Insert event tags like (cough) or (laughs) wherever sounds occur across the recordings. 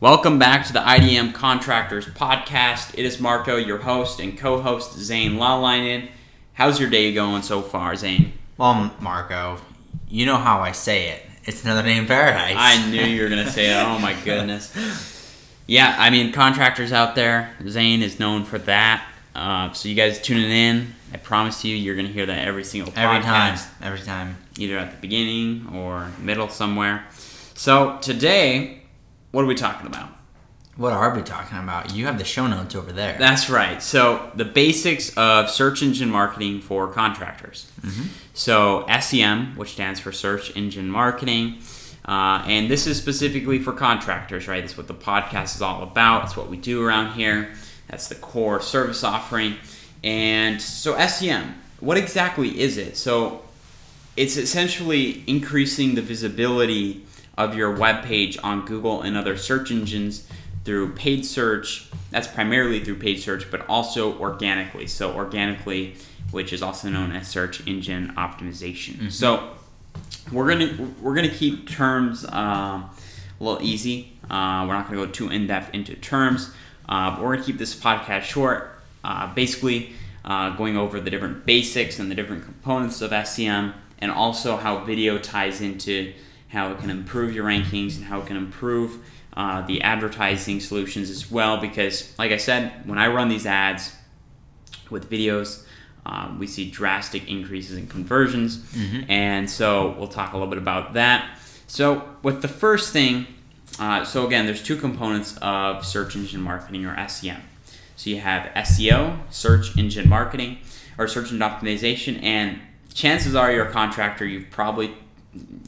Welcome back to the IDM Contractors Podcast. It is Marco, your host and co-host Zane Lawlinen. How's your day going so far, Zane? Well, Marco, you know how I say it. It's another day in paradise. I knew you were gonna say that. Oh my (laughs) goodness. Yeah, I mean contractors out there. Zane is known for that. Uh, so you guys tuning in, I promise you, you're gonna hear that every single every time, every time. either at the beginning or middle somewhere. So today, what are we talking about? What are we talking about? You have the show notes over there. That's right. So the basics of search engine marketing for contractors. So SEM, which stands for search engine marketing, uh, and this is specifically for contractors, right? That's what the podcast is all about. It's what we do around here. That's the core service offering. And so SEM, what exactly is it? So it's essentially increasing the visibility of your web page on Google and other search engines through paid search. That's primarily through paid search, but also organically. So organically, which is also known as search engine optimization. So we're gonna we're gonna keep terms um, a little easy. Uh, we're not gonna go too in depth into terms. Uh, but we're gonna keep this podcast short. Uh, basically, uh, going over the different basics and the different components of SEM, and also how video ties into how it can improve your rankings and how it can improve uh, the advertising solutions as well. Because, like I said, when I run these ads with videos, um, we see drastic increases in conversions. And so we'll talk a little bit about that. So, with the first thing, uh, so again, there's two components of search engine marketing or SEM. So you have SEO, search engine marketing, or search engine optimization, and chances are you're a contractor, you've probably,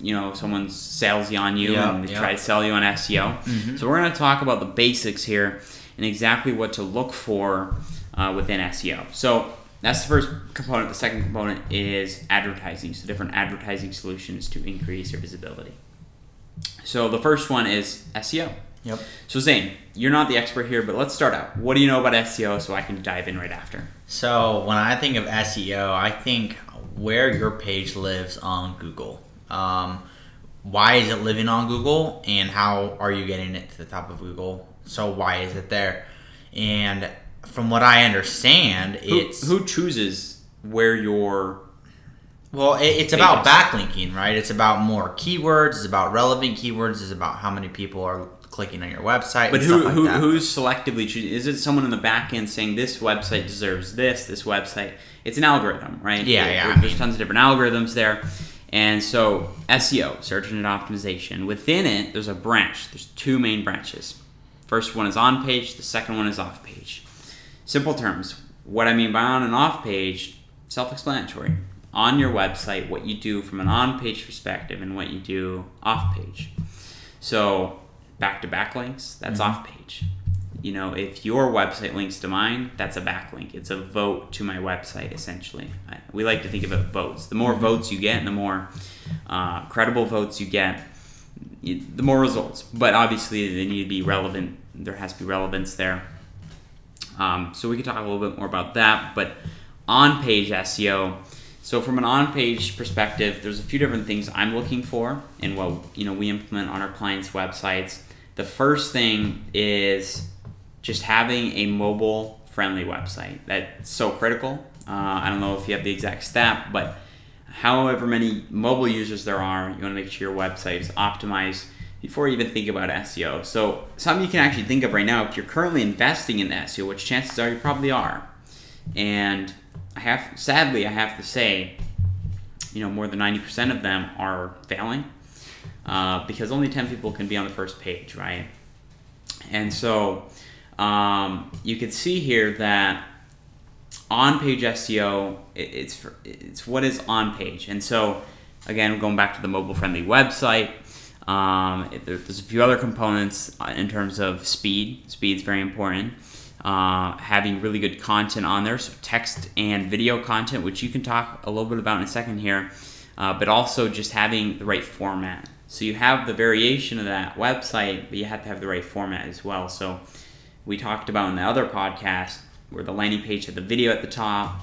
you know, someone's salesy on you Yeah, and they yeah. try to sell you on SEO. So we're going to talk about the basics here and exactly what to look for uh, within SEO. So that's the first component. The second component is advertising. So different advertising solutions to increase your visibility. So the first one is SEO. Yep. So Zane, you're not the expert here, but let's start out. What do you know about SEO so I can dive in right after? So when I think of SEO, I think where your page lives on Google. Um, why is it living on Google, and how are you getting it to the top of Google? So why is it there? And from what I understand, Who, it's who chooses where your Well, it, it's about backlinking, right? It's about more keywords. It's about relevant keywords. It's about how many people are clicking on your website. But and who, stuff like who that. who's selectively choosing? Is it someone in the back end saying this website deserves this? This website. It's an algorithm, right? Yeah, There- yeah, there- I There's mean- tons of different algorithms there, and so SEO, search engine optimization. Within it, there's a branch. There's two main branches. First one is on page. The second one is off page. Simple terms. What I mean by on and off page, self-explanatory. On your website, what you do from an on-page perspective and what you do off-page. So back to back links, that's Mm-hmm. off page. You know, if your website links to mine, that's a backlink. It's a vote to my website, essentially. We like to think of it votes. The more Mm-hmm. votes you get, and the more uh, credible votes you get, the more results. But obviously, they need to be relevant. There has to be relevance there. Um, so we could talk a little bit more about that. But on-page SEO. So from an on-page perspective, there's a few different things I'm looking for, and what you know we implement on our clients' websites. The first thing is just having a mobile-friendly website. That's so critical. Uh, I don't know if you have the exact stat, but however many mobile users there are, you want to make sure your website is optimized before you even think about SEO. So something you can actually think of right now, if you're currently investing in SEO, which chances are you probably are, and I have sadly I have to say, you know, more than ninety percent of them are failing uh, because only ten people can be on the first page, right? And so um, you can see here that on page SEO, it, it's for, it's what is on page, and so again, going back to the mobile friendly website. Um, there- there's a few other components uh, in terms of speed. Speed is very important. Uh, having really good content on there, so text and video content, which you can talk a little bit about in a second here, uh, but also just having the right format. So you have the variation of that website, but you have to have the right format as well. So we talked about in the other podcast where the landing page had the video at the top.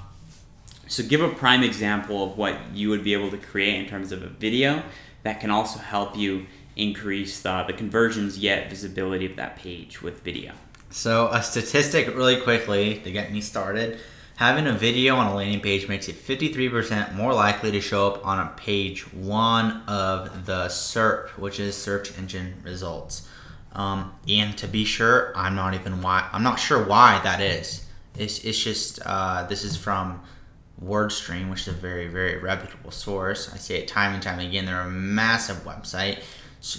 So give a prime example of what you would be able to create in terms of a video that can also help you increase the, the conversions yet visibility of that page with video. So, a statistic really quickly to get me started having a video on a landing page makes it 53% more likely to show up on a page one of the SERP, which is search engine results. Um, and to be sure, I'm not even why I'm not sure why that is. It's, it's just uh, this is from WordStream, which is a very very reputable source. I say it time and time again. They're a massive website.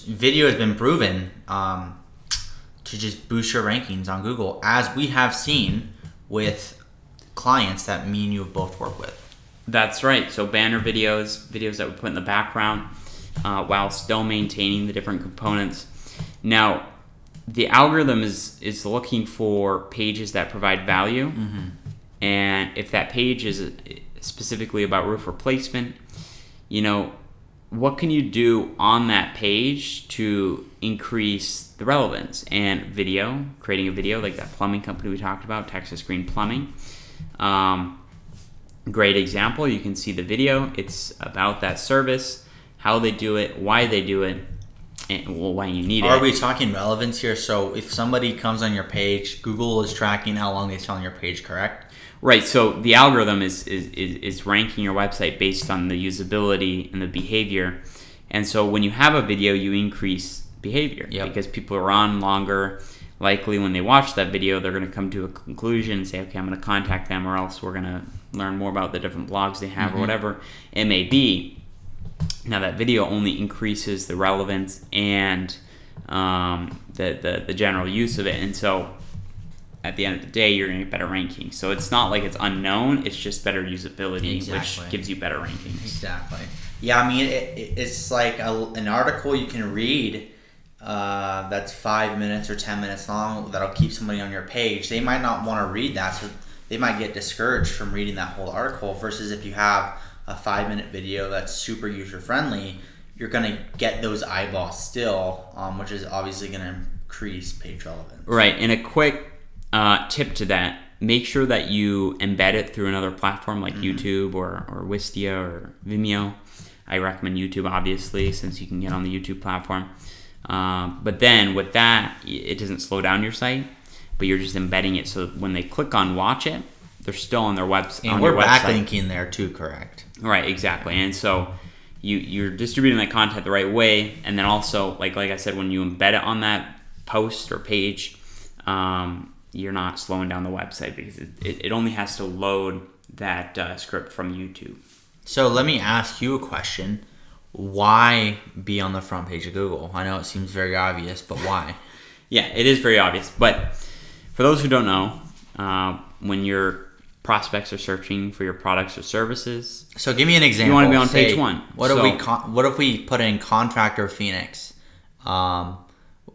Video has been proven um, to just boost your rankings on Google, as we have seen with clients that me and you both work with. That's right. So banner videos, videos that we put in the background, uh, while still maintaining the different components. Now, the algorithm is is looking for pages that provide value, mm-hmm. and if that page is specifically about roof replacement, you know, what can you do on that page to increase the relevance? And video creating a video like that plumbing company we talked about texas green plumbing. Um, great example you can see the video. It's about that service how they do it why they do it and well, why you need Are it Are we talking relevance here? So if somebody comes on your page, Google is tracking how long they stay on your page, correct? Right. So the algorithm is, is, is, is ranking your website based on the usability and the behavior. And so when you have a video, you increase behavior Yep. because people are on longer. Likely, when they watch that video, they're going to come to a conclusion and say, okay, I'm going to contact them, or else we're going to learn more about the different blogs they have, or mm-hmm. whatever it may be. Now, that video only increases the relevance and um, the, the, the general use of it. And so, at the end of the day, you're going to get better rankings. So, it's not like it's unknown, it's just better usability, Exactly. which gives you better rankings. Exactly. Yeah, I mean, it, it, it's like a, an article you can read uh, that's five minutes or ten minutes long that'll keep somebody on your page. They might not want to read that, so they might get discouraged from reading that whole article. Versus if you have a five minute video that's super user friendly, you're gonna get those eyeballs still, um, which is obviously gonna increase page relevance. Right, and a quick uh, tip to that: make sure that you embed it through another platform like YouTube or or Wistia or Vimeo. I recommend YouTube, obviously, since you can get on the YouTube platform. Um, but then with that, it doesn't slow down your site, but you're just embedding it so that when they click on watch it, they're still on their website. And we're backlinking there too, correct? Right, exactly. And so you you're distributing that content the right way, and then also like like I said, when you embed it on that post or page, um, you're not slowing down the website because it, it, it only has to load that uh, script from YouTube. So let me ask you a question. Why be on the front page of Google? I know it seems very obvious, but why? (laughs) Yeah, it is very obvious. But for those who don't know, uh, when your prospects are searching for your products or services, So give me an example. You wanna be on Say, page one. What if we con- what if we put in contractor Phoenix? Um,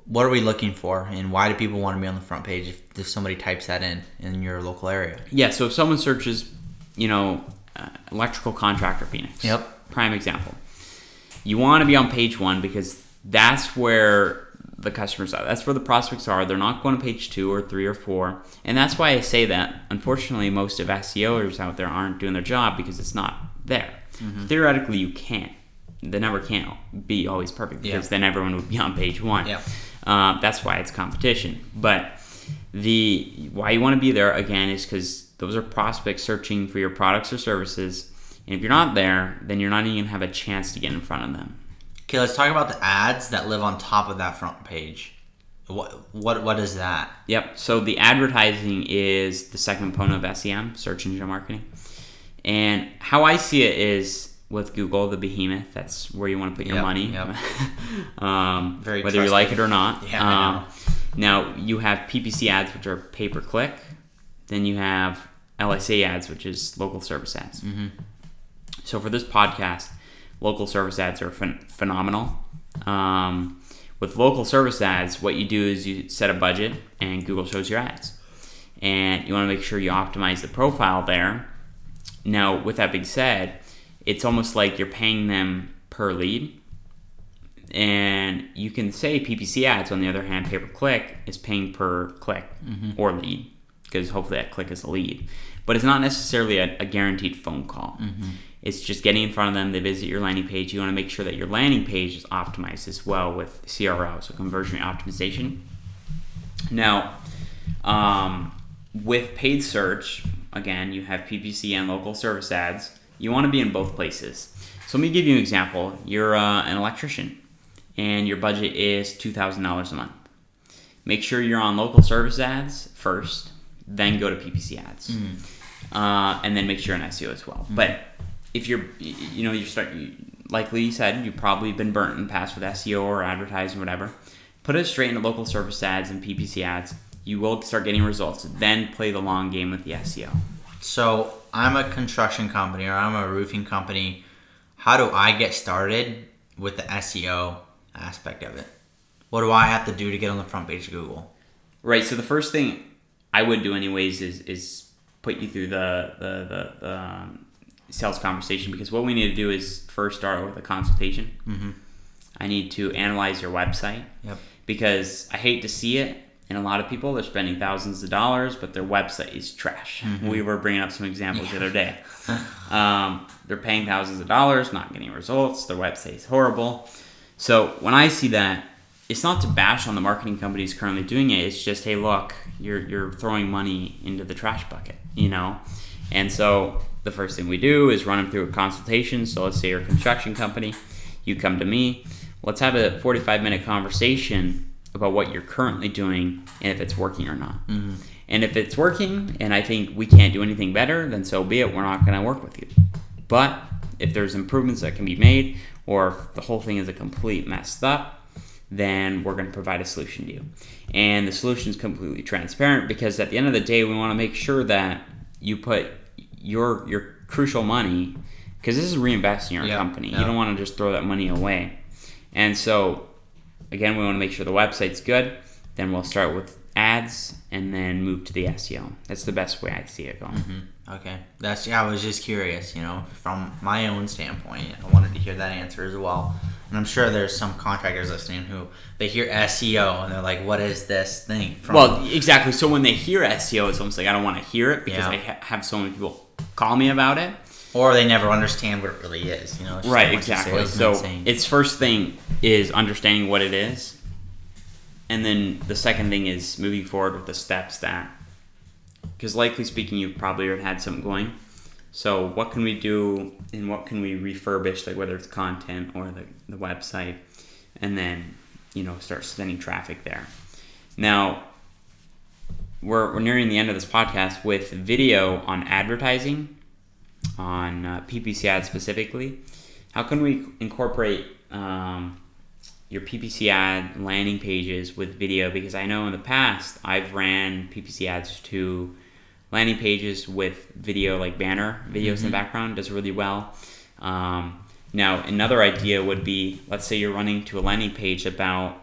what are we looking for, and why do people want to be on the front page if, if somebody types that in in your local area? yeah. So if someone searches, you know, uh, electrical contractor Phoenix. Yep. Prime example. You want to be on page one because that's where the customers are. That's where the prospects are. They're not going to page two or three or four. And that's why I say that. Unfortunately, most of SEOers out there aren't doing their job because it's not there. Theoretically, you can't. The number can't be always perfect because Yeah. then everyone would be on page one. Yeah. Uh, that's why it's competition. But the why you want to be there again is because those are prospects searching for your products or services. And if you're not there, then you're not even gonna have a chance to get in front of them. Okay, let's talk about the ads that live on top of that front page. What what what is that? Yep. So the advertising is the second component of SEM, search engine marketing. And how I see it is with Google, the behemoth. That's where you want to put your Yep, money, yep. (laughs) um, whether you like it or not. Yeah, um, now you have PPC ads, which are pay per click. Then you have LSA ads, which is local service ads. Mm-hmm. So for this podcast, local service ads are phen- phenomenal. Um, with local service ads, what you do is you set a budget, and Google shows your ads, and you want to make sure you optimize the profile there. Now, with that being said, it's almost like you're paying them per lead, and you can say PPC ads. On the other hand, pay per click is paying per click or lead because hopefully that click is a lead, but it's not necessarily a, a guaranteed phone call. It's just getting in front of them. They visit your landing page. You want to make sure that your landing page is optimized as well with CRO, so conversion rate optimization. Now, um, with paid search, again, you have PPC and local service ads. You want to be in both places. So let me give you an example. You're uh, an electrician, and your budget is two thousand dollars a month. Make sure you're on local service ads first, then go to PPC ads, uh, and then make sure you're on SEO as well. But if you're, you know, you start, like Lee said, you've probably been burnt in the past with SEO or advertising, whatever. Put it straight into local service ads and PPC ads. You will start getting results. Then play the long game with the SEO. So I'm a construction company or I'm a roofing company. How do I get started with the SEO aspect of it? What do I have to do to get on the front page of Google? Right. So the first thing I would do, anyways, is is put you through the the the, the um, sales conversation because what we need to do is first start with a consultation. Mhm. I need to analyze your website Yep. because I hate to see it. And a lot of people they're spending thousands of dollars, but their website is trash. We were bringing up some examples the other day. (laughs) Um, they're paying thousands of dollars, not getting results. Their website is horrible. So when I see that, it's not to bash on the marketing companies currently doing it. It's just, hey, look, you're you're throwing money into the trash bucket, you know. And so the first thing we do is run them through a consultation. So let's say you're a construction company, you come to me. Let's have a 45 minute conversation about what you're currently doing and if it's working or not. Mm-hmm. And if it's working and I think we can't do anything better, then so be it. We're not going to work with you. But if there's improvements that can be made, or if the whole thing is a complete messed up, then we're going to provide a solution to you. And the solution is completely transparent because at the end of the day, we want to make sure that you put your your crucial money because this is reinvesting your Yeah, company. yeah. You don't want to just throw that money away. And so, again, we want to make sure the website's good. Then we'll start with ads and then move to the SEO. That's the best way I see it going. Mm-hmm. Okay, that's yeah. I was just curious, you know, from my own standpoint. I wanted to hear that answer as well. And I'm sure there's some contractors listening who they hear SEO and they're like, "What is this thing?" From, Well, exactly. So when they hear SEO, it's almost like I don't want to hear it because Yeah. I ha- have so many people call me about it. or they never understand what it really is. You know, it's just a Right, exactly. So its first thing is understanding what it is, and then the second thing is moving forward with the steps that, because likely speaking, you've probably already had something going. So what can we do, and what can we refurbish, like whether it's content or the the website, and then you know start sending traffic there. Now we're, we're nearing the end of this podcast with video on advertising on uh, PPC ads specifically. How can we incorporate um, your PPC ad landing pages with video? Because I know in the past I've ran PPC ads to landing pages with video, like banner videos in the background, does really well. Um, now, another idea would be let's say you're running to a landing page about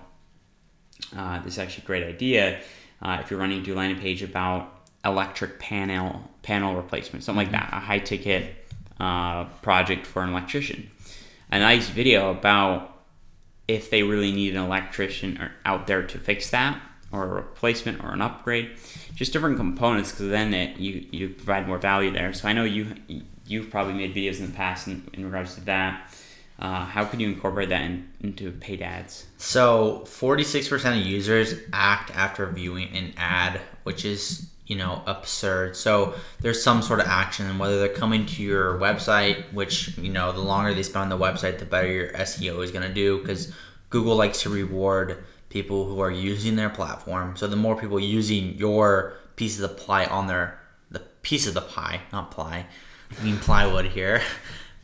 uh, this is actually a great idea. Uh, if you're running a landing page about electric panel panel replacement, something like that, a high ticket uh, project for an electrician, a nice video about if they really need an electrician or- out there to fix that or a replacement or an upgrade, just different components because then it, you you provide more value there. So I know you you've probably made videos in the past in, in regards to that. Uh, how can you incorporate that in, into paid ads? So, 46% of users act after viewing an ad, which is, you know, absurd. So, there's some sort of action, whether they're coming to your website, which, you know, the longer they spend on the website, the better your SEO is going to do because Google likes to reward people who are using their platform. So, the more people using your piece of the pie on their, the piece of the pie, not ply, I mean plywood here.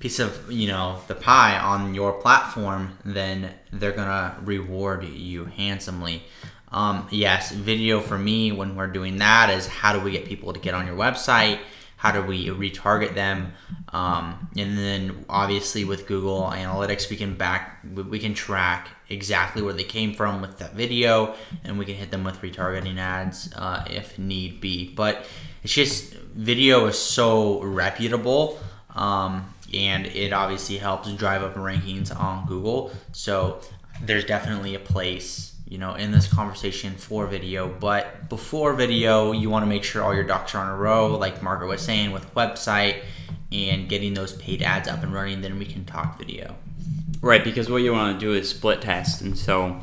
Piece of you know the pie on your platform then they're gonna reward you handsomely. Um, yes video for me when we're doing that is how do we get people to get on your website? How do we retarget them? Um, and then obviously with google analytics we can back we- can track exactly where they came from with that video and we can hit them with retargeting ads uh, if need be. But it's just video is so reputable um, and it obviously helps drive up rankings on Google. So there's definitely a place, you know, in this conversation for video. But before video, you want to make sure all your ducks are on a row, like Margaret was saying with website and getting those paid ads up and running, then we can talk video. Right, because what you want to do is split test, and so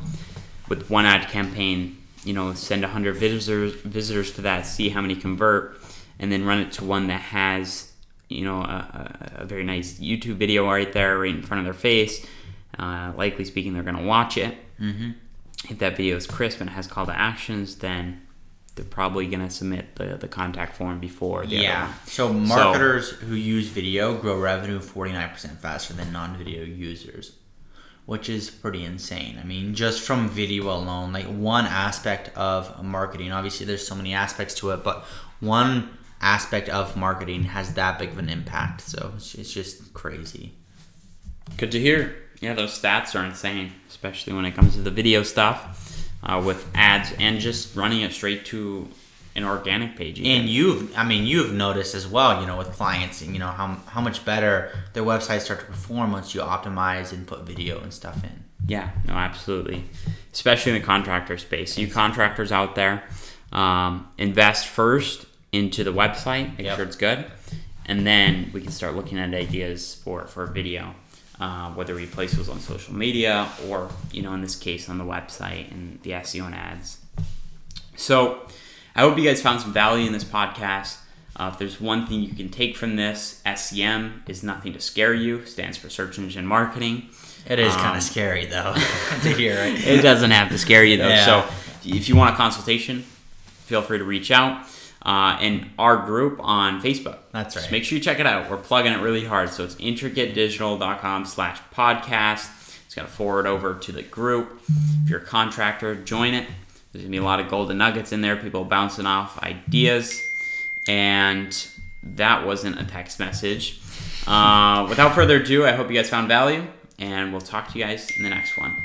with one ad campaign, you know, send 100 visitors visitors to that, see how many convert, and then run it to one that has, you know, a, a very nice YouTube video right there, right in front of their face. Uh, likely speaking, they're going to watch it. Mm-hmm. If that video is crisp and has call to actions, then they're probably going to submit the, the contact form before the Yeah. So marketers who use video grow revenue 49% faster than non-video users, which is pretty insane. I mean, just from video alone, like one aspect of marketing, obviously there's so many aspects to it, but one aspect of marketing has that big of an impact. So it's, it's just crazy. Good to hear. Yeah, those stats are insane, especially when it comes to the video stuff uh, with ads and just running it straight to an organic page. even. And you've, I mean, you've noticed as well, you know, with clients, and you know, how, how much better their websites start to perform once you optimize and put video and stuff in. Yeah, no, absolutely. Especially in the contractor space. You contractors out there, um, invest first into the website, make Yep. sure it's good, and then we can start looking at ideas for for video. Uh, whether we place those on social media or, you know, in this case on the website and the SEO and ads. So, I hope you guys found some value in this podcast. Uh, if there's one thing you can take from this, SEM is nothing to scare you, stands for search engine marketing. It is Um, kind of scary though (laughs) to (laughs) hear. Right? It doesn't have to scare you though. Yeah. So if you want a consultation, feel free to reach out. Uh, and our group on Facebook. That's Just right. make sure you check it out. We're plugging it really hard. So it's intricatedigital.com slash podcast. It's going to forward over to the group. If you're a contractor, join it. There's going to be a lot of golden nuggets in there, people bouncing off ideas. And that wasn't a text message. Uh, without further ado, I hope you guys found value. And we'll talk to you guys in the next one.